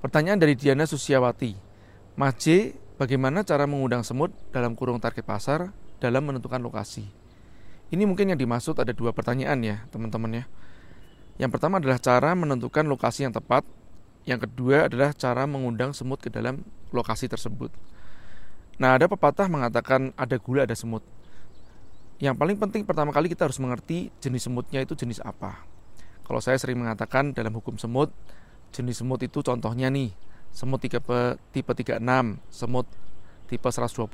Pertanyaan dari Diana Susiawati. Mas J, bagaimana cara mengundang semut dalam kurung target pasar dalam menentukan lokasi? Ini mungkin yang dimaksud ada dua pertanyaan ya, teman-teman ya. Yang pertama adalah cara menentukan lokasi yang tepat. Yang kedua adalah cara mengundang semut ke dalam lokasi tersebut. Nah, ada pepatah mengatakan ada gula ada semut. Yang paling penting pertama kali kita harus mengerti jenis semutnya itu jenis apa. Kalau saya sering mengatakan dalam hukum semut, jenis semut itu contohnya nih semut tipe tipe 36 semut tipe 120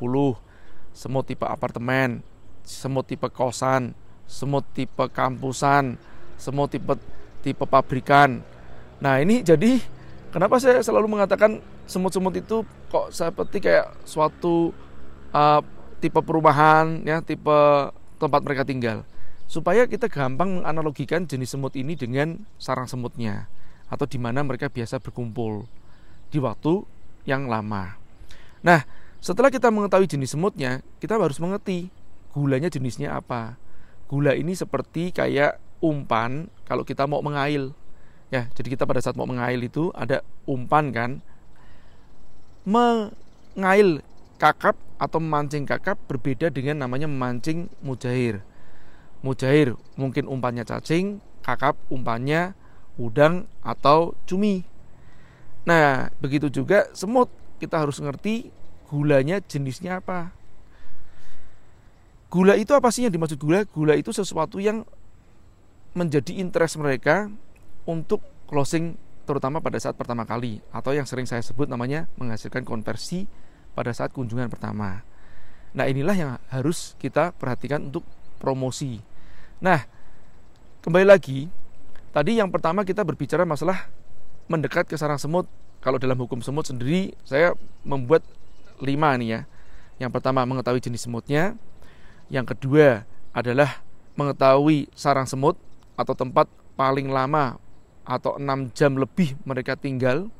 semut tipe apartemen semut tipe kosan semut tipe kampusan semut tipe tipe pabrikan. Nah ini jadi kenapa saya selalu mengatakan semut-semut itu kok seperti kayak suatu uh, tipe perumahan ya tipe tempat mereka tinggal? Supaya kita gampang menganalogikan jenis semut ini dengan sarang semutnya atau di mana mereka biasa berkumpul di waktu yang lama. Nah, setelah kita mengetahui jenis semutnya, kita harus mengerti gulanya jenisnya apa. Gula ini seperti kayak umpan kalau kita mau mengail. Ya, jadi kita pada saat mau mengail itu ada umpan kan. Mengail kakap atau memancing kakap berbeda dengan namanya memancing mujair. Mujair mungkin umpannya cacing, kakap umpannya udang atau cumi. Nah, begitu juga semut. Kita harus ngerti gulanya jenisnya apa. Gula itu apa sih yang dimaksud gula? Gula itu sesuatu yang menjadi interest mereka untuk closing terutama pada saat pertama kali atau yang sering saya sebut namanya menghasilkan konversi pada saat kunjungan pertama. Nah, inilah yang harus kita perhatikan untuk promosi. Nah, kembali lagi Tadi yang pertama kita berbicara masalah mendekat ke sarang semut. Kalau dalam hukum semut sendiri saya membuat lima nih ya. Yang pertama mengetahui jenis semutnya. Yang kedua adalah mengetahui sarang semut atau tempat paling lama atau enam jam lebih mereka tinggal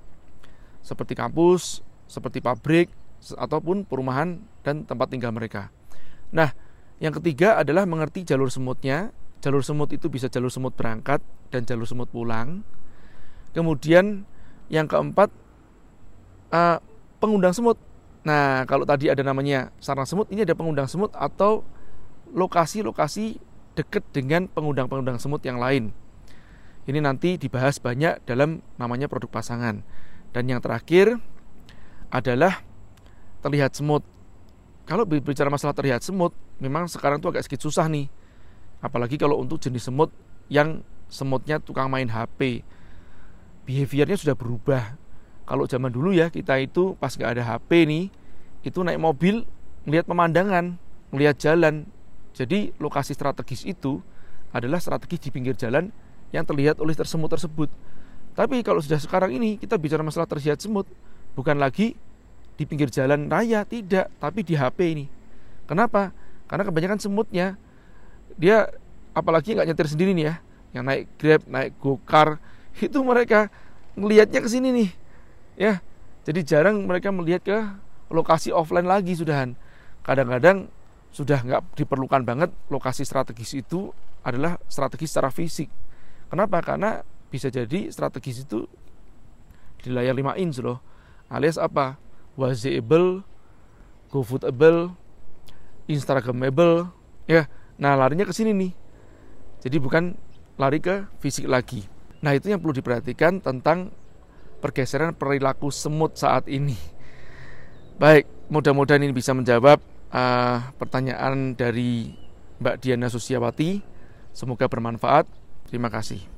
seperti kampus, seperti pabrik, ataupun perumahan dan tempat tinggal mereka. Nah, yang ketiga adalah mengerti jalur semutnya jalur semut itu bisa jalur semut berangkat dan jalur semut pulang. Kemudian yang keempat uh, pengundang semut. Nah, kalau tadi ada namanya sarang semut, ini ada pengundang semut atau lokasi-lokasi dekat dengan pengundang-pengundang semut yang lain. Ini nanti dibahas banyak dalam namanya produk pasangan. Dan yang terakhir adalah terlihat semut. Kalau berbicara masalah terlihat semut, memang sekarang tuh agak sedikit susah nih apalagi kalau untuk jenis semut yang semutnya tukang main HP behaviornya sudah berubah. Kalau zaman dulu ya kita itu pas nggak ada HP nih itu naik mobil melihat pemandangan melihat jalan. Jadi lokasi strategis itu adalah strategis di pinggir jalan yang terlihat oleh tersemut tersebut. Tapi kalau sudah sekarang ini kita bicara masalah terlihat semut bukan lagi di pinggir jalan raya tidak tapi di HP ini. Kenapa? Karena kebanyakan semutnya dia apalagi nggak nyetir sendiri nih ya yang naik grab naik gokar itu mereka melihatnya ke sini nih ya. Jadi jarang mereka melihat ke lokasi offline lagi sudahan. Kadang-kadang sudah nggak diperlukan banget lokasi strategis itu adalah strategi secara fisik. Kenapa? Karena bisa jadi strategis itu di layar 5 inch loh. Alias apa? Wasable gofootable instagramable ya. Nah, larinya ke sini nih. Jadi bukan lari ke fisik lagi. Nah, itu yang perlu diperhatikan tentang pergeseran perilaku semut saat ini. Baik, mudah-mudahan ini bisa menjawab uh, pertanyaan dari Mbak Diana Susiawati. Semoga bermanfaat. Terima kasih.